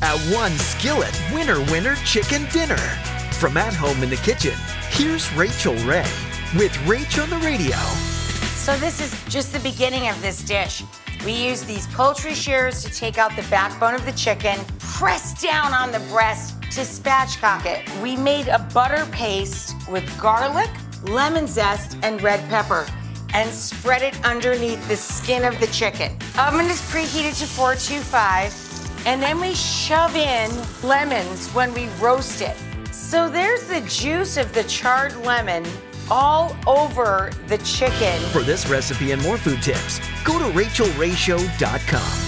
At one skillet, winner winner chicken dinner. From at home in the kitchen, here's Rachael Ray with Rach on the radio. So this is just the beginning of this dish. We use these poultry shears to take out the backbone of the chicken, press down on the breast to spatchcock it. We made a butter paste with garlic, lemon zest, and red pepper and spread it underneath the skin of the chicken. Oven is preheated to 425 and then we shove in lemons when we roast it. So there's the juice of the charred lemon all over the chicken. For this recipe and more food tips, go to rachaelrayshow.com.